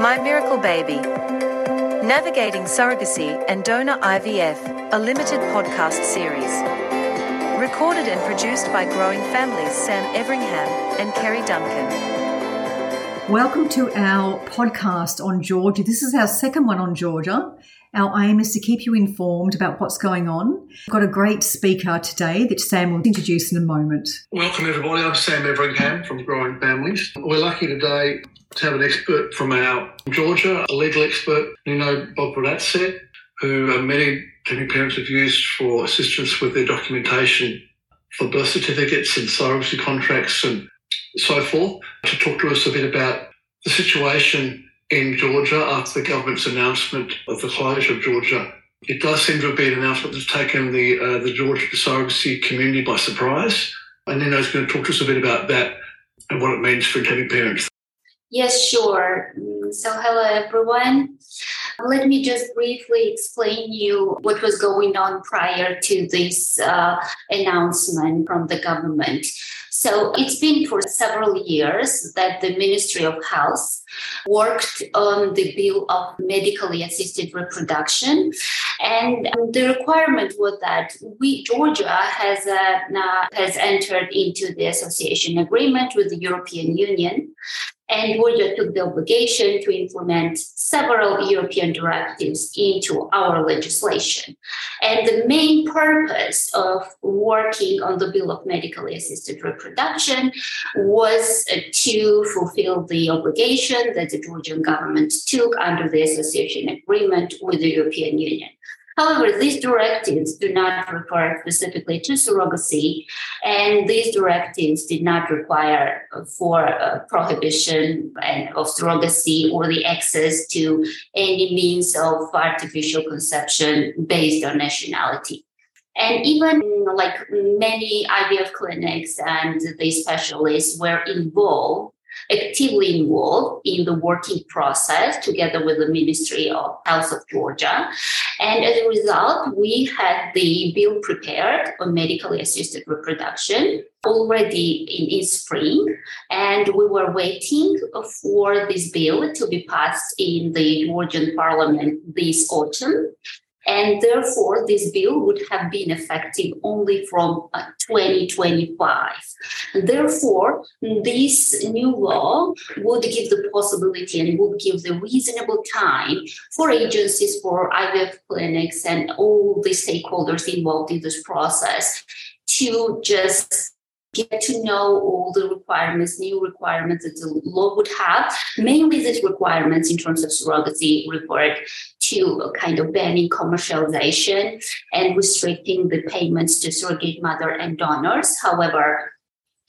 My Miracle Baby Navigating Surrogacy and Donor IVF, a limited podcast series. Recorded and produced by Growing Families Sam Everingham and Kerry Duncan. Welcome to our podcast on Georgia. This is our second one on Georgia. Our aim is to keep you informed about what's going on. We've got a great speaker today that Sam will introduce in a moment. Welcome, everybody. I'm Sam Everingham from Growing Families. We're lucky today to have an expert from our Georgia, a legal expert, you know, Bogveradze, who uh, many intending parents have used for assistance with their documentation for birth certificates and surrogacy contracts and so forth, to talk to us a bit about the situation in Georgia after the government's announcement of the closure of Georgia. It does seem to have been an announcement that's taken the uh, the Georgia surrogacy community by surprise. And Nino's going to talk to us a bit about that and what it means for intending parents. Yes, sure. Mm, so, hello everyone. Let me just briefly explain you what was going on prior to this uh, announcement from the government. So it's been for several years that the Ministry of Health worked on the bill of medically assisted reproduction. And the requirement was that we, Georgia, has, uh, has entered into the association agreement with the European Union and Georgia took the obligation to implement several European directives into our legislation. And the main purpose of working on the Bill of Medically Assisted Reproduction was uh, to fulfill the obligation that the Georgian government took under the association agreement with the European Union. However, these directives do not refer specifically to surrogacy, and these directives did not require for uh, prohibition of surrogacy or the access to any means of artificial conception based on nationality. And even like many IVF clinics and the specialists were involved actively involved in the working process together with the Ministry of Health of Georgia. And as a result, we had the bill prepared on medically assisted reproduction already in, in spring. And we were waiting for this bill to be passed in the Georgian parliament this autumn. And therefore, this bill would have been effective only from uh, 2025. Therefore, this new law would give the possibility and would give the reasonable time for agencies, for IVF clinics, and all the stakeholders involved in this process to just get to know all the requirements, new requirements that the law would have, mainly these requirements in terms of surrogacy report to kind of banning commercialization and restricting the payments to surrogate mother and donors. However,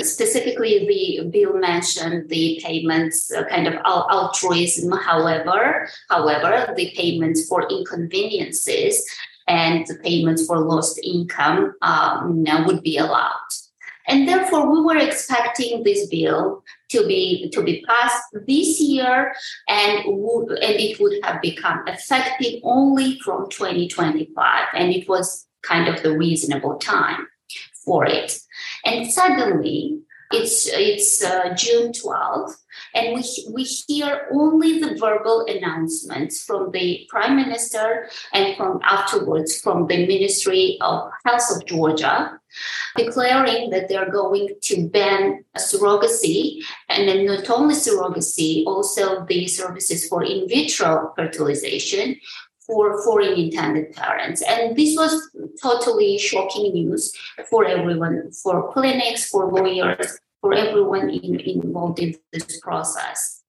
specifically the bill mentioned the payments uh, kind of altruism however however the payments for inconveniences and the payments for lost income um, would be allowed and therefore, we were expecting this bill to be to be passed this year, and would and it would have become effective only from 2025, and it was kind of the reasonable time for it. And suddenly, it's it's uh, June 12th, and we we hear only the verbal announcements from the prime minister and from afterwards from the Ministry of Health of Georgia declaring that they're going to ban surrogacy and then not only surrogacy, also the services for in vitro fertilization for foreign intended parents. And this was totally shocking news for everyone, for clinics, for lawyers, for everyone in, involved in this process.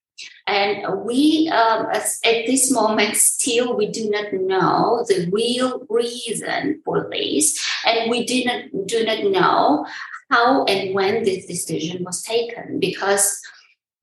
And we, um, at this moment, still we do not know the real reason for this, and we not do not know how and when this decision was taken because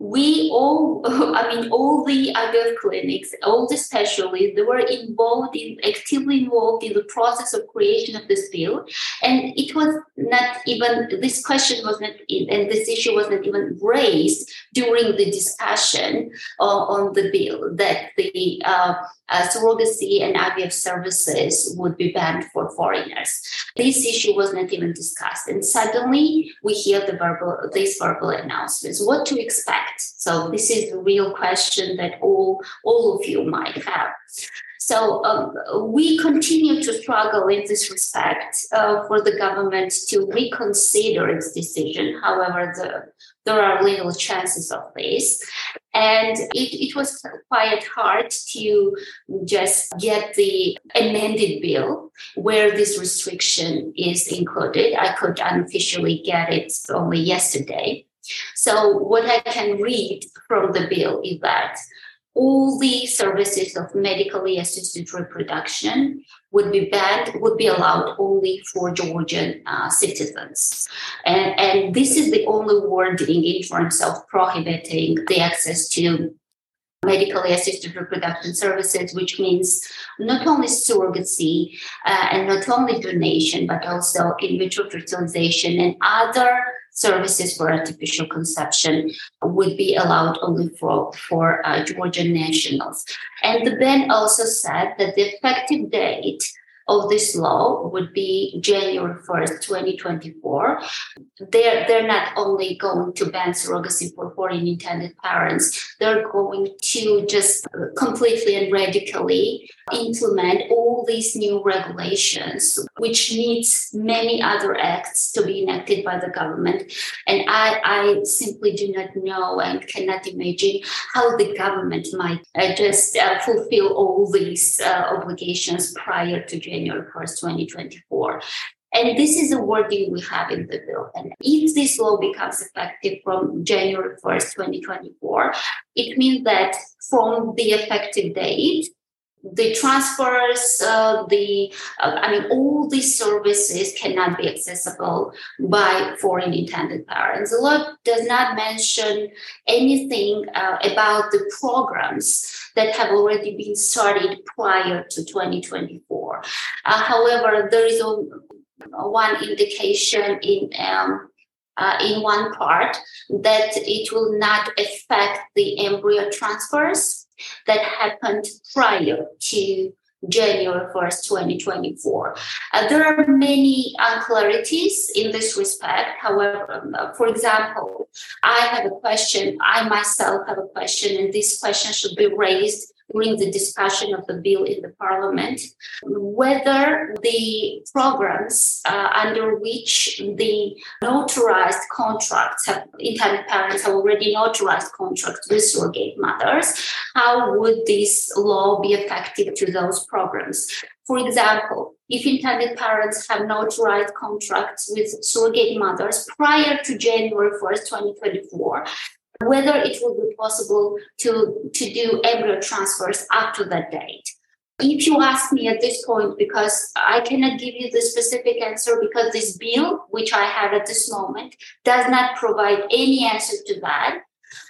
we all, I mean, all the other clinics, all the specialists, they were involved in, actively involved in the process of creation of this bill. And it was not even, this question was not, and this issue was not even raised during the discussion uh, on the bill that the uh, uh, surrogacy and IVF services would be banned for foreigners. This issue was not even discussed. And suddenly we hear the verbal, these verbal announcements. What to expect? So this is the real question that all, all of you might have. So um, we continue to struggle in this respect uh, for the government to reconsider its decision. However, the, there are little chances of this. And it, it was quite hard to just get the amended bill where this restriction is included. I could unofficially get it only yesterday. So, what I can read from the bill is that all the services of medically assisted reproduction would be banned, would be allowed only for Georgian uh, citizens. And, and this is the only wording in terms of prohibiting the access to medically assisted reproduction services, which means not only surrogacy uh, and not only donation, but also in vitro fertilization and other services for artificial conception would be allowed only for, for uh, Georgian nationals. And the ban also said that the effective date of this law would be January 1st, 2024. They're, they're not only going to ban surrogacy for foreign intended parents, they're going to just completely and radically implement all these new regulations, which needs many other acts to be enacted by the government. And I, I simply do not know and cannot imagine how the government might uh, just uh, fulfill all these uh, obligations prior to January 1st, 2024. And this is the wording we have in the bill. And if this law becomes effective from January 1st, 2024, it means that from the effective date, the transfers, uh, the uh, I mean, all these services cannot be accessible by foreign intended parents. The law does not mention anything uh, about the programs that have already been started prior to 2024. Uh, however, there is a, one indication in um, uh, in one part that it will not affect the embryo transfers that happened prior to January 1st, 2024. Uh, there are many unclarities in this respect. However, um, uh, for example, I have a question, I myself have a question, and this question should be raised during the discussion of the bill in the parliament whether the programs uh, under which the notarized contracts have intended parents have already notarized contracts with surrogate mothers how would this law be effective to those programs? For example, if intended parents have notarized contracts with surrogate mothers prior to January 1st, 2024, whether it would be possible to, to do embryo transfers after that date. If you ask me at this point, because I cannot give you the specific answer because this bill, which I have at this moment, does not provide any answer to that.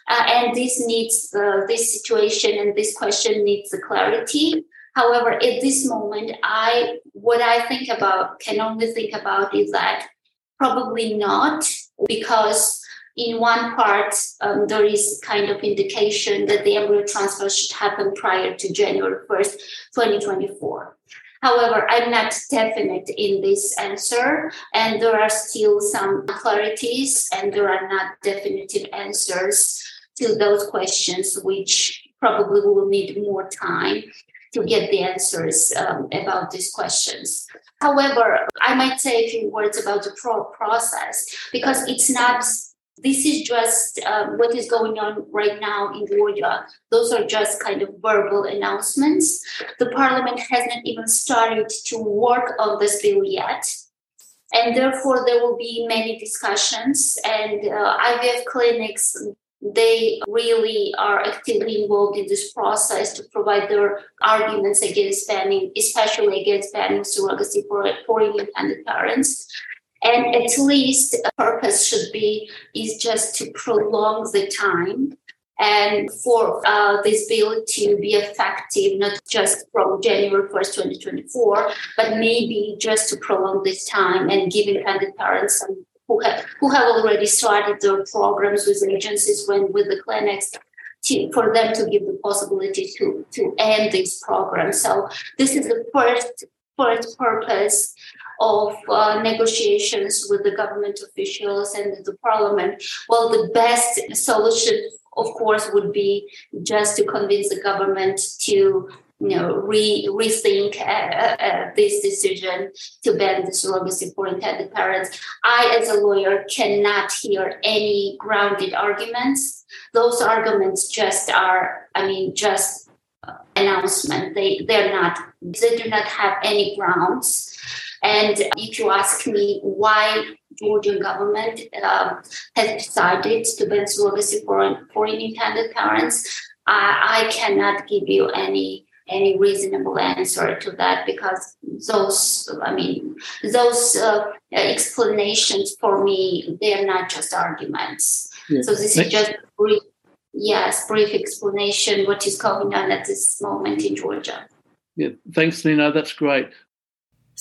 Uh, and this needs uh, this situation and this question needs the clarity. However, at this moment, I what I think about can only think about is that probably not because in one part, um, there is kind of indication that the embryo transfer should happen prior to January 1st, 2024. However, I'm not definite in this answer, and there are still some clarities, and there are not definitive answers to those questions, which probably will need more time to get the answers um, about these questions. However, I might say a few words about the pro- process because it's not this is just um, what is going on right now in Georgia. Those are just kind of verbal announcements. The parliament hasn't even started to work on this bill yet. And therefore, there will be many discussions, and uh, IVF clinics they really are actively involved in this process to provide their arguments against banning, especially against banning surrogacy for foreign independent parents. And at least purpose should be is just to prolong the time and for uh, this bill to be effective not just from January 1st, 2024, but maybe just to prolong this time and give intended parents some who have who have already started their programs with agencies when with the clinics to, for them to give the possibility to to end this program. So this is the first first purpose of uh, negotiations with the government officials and the parliament. Well, the best solution, of course, would be just to convince the government to you know, re, rethink uh, uh, uh, this decision to ban the surrogacy for intended parents. I, as a lawyer, cannot hear any grounded arguments. Those arguments just are, I mean, just announcement. They they're not. They do not have any grounds. And if you ask me why Georgian government um, has decided to ban surrogacy for foreign intended parents, I, I cannot give you any any reasonable answer to that because those i mean those uh, explanations for me they're not just arguments. Yeah. so this is just brief yes brief explanation what is going on at this moment in georgia. Yeah. Thanks Nino. That's great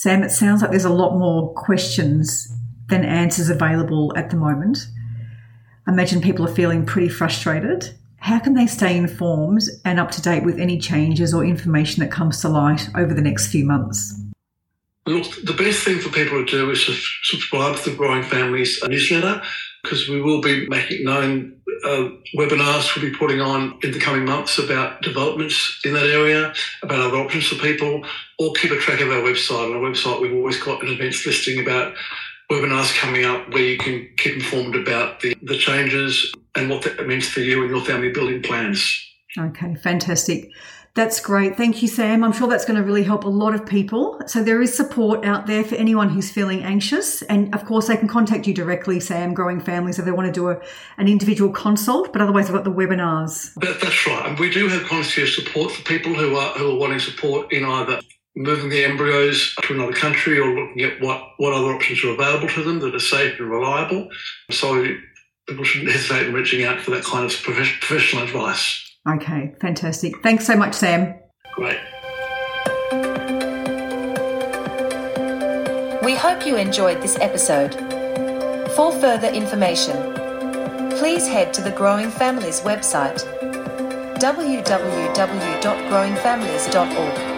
sam it sounds like there's a lot more questions than answers available at the moment I imagine people are feeling pretty frustrated how can they stay informed and up to date with any changes or information that comes to light over the next few months? Look, the best thing for people to do is to subscribe to the Growing Families newsletter because we will be making known uh, webinars we'll be putting on in the coming months about developments in that area, about other options for people, or keep a track of our website. On our website, we've always got an events listing about webinars coming up where you can keep informed about the, the changes and what that means for you and your family building plans. Okay, fantastic. That's great. Thank you, Sam. I'm sure that's going to really help a lot of people. So there is support out there for anyone who's feeling anxious. And of course, they can contact you directly, Sam, Growing Families, if they want to do a, an individual consult. But otherwise, we've got the webinars. That, that's right. And we do have concierge support for people who are, who are wanting support in either moving the embryos to another country or looking at what, what other options are available to them that are safe and reliable. So people shouldn't hesitate in reaching out for that kind of professional advice. Okay, fantastic. Thanks so much, Sam. Great. We hope you enjoyed this episode. For further information, please head to the Growing Families website www.growingfamilies.org.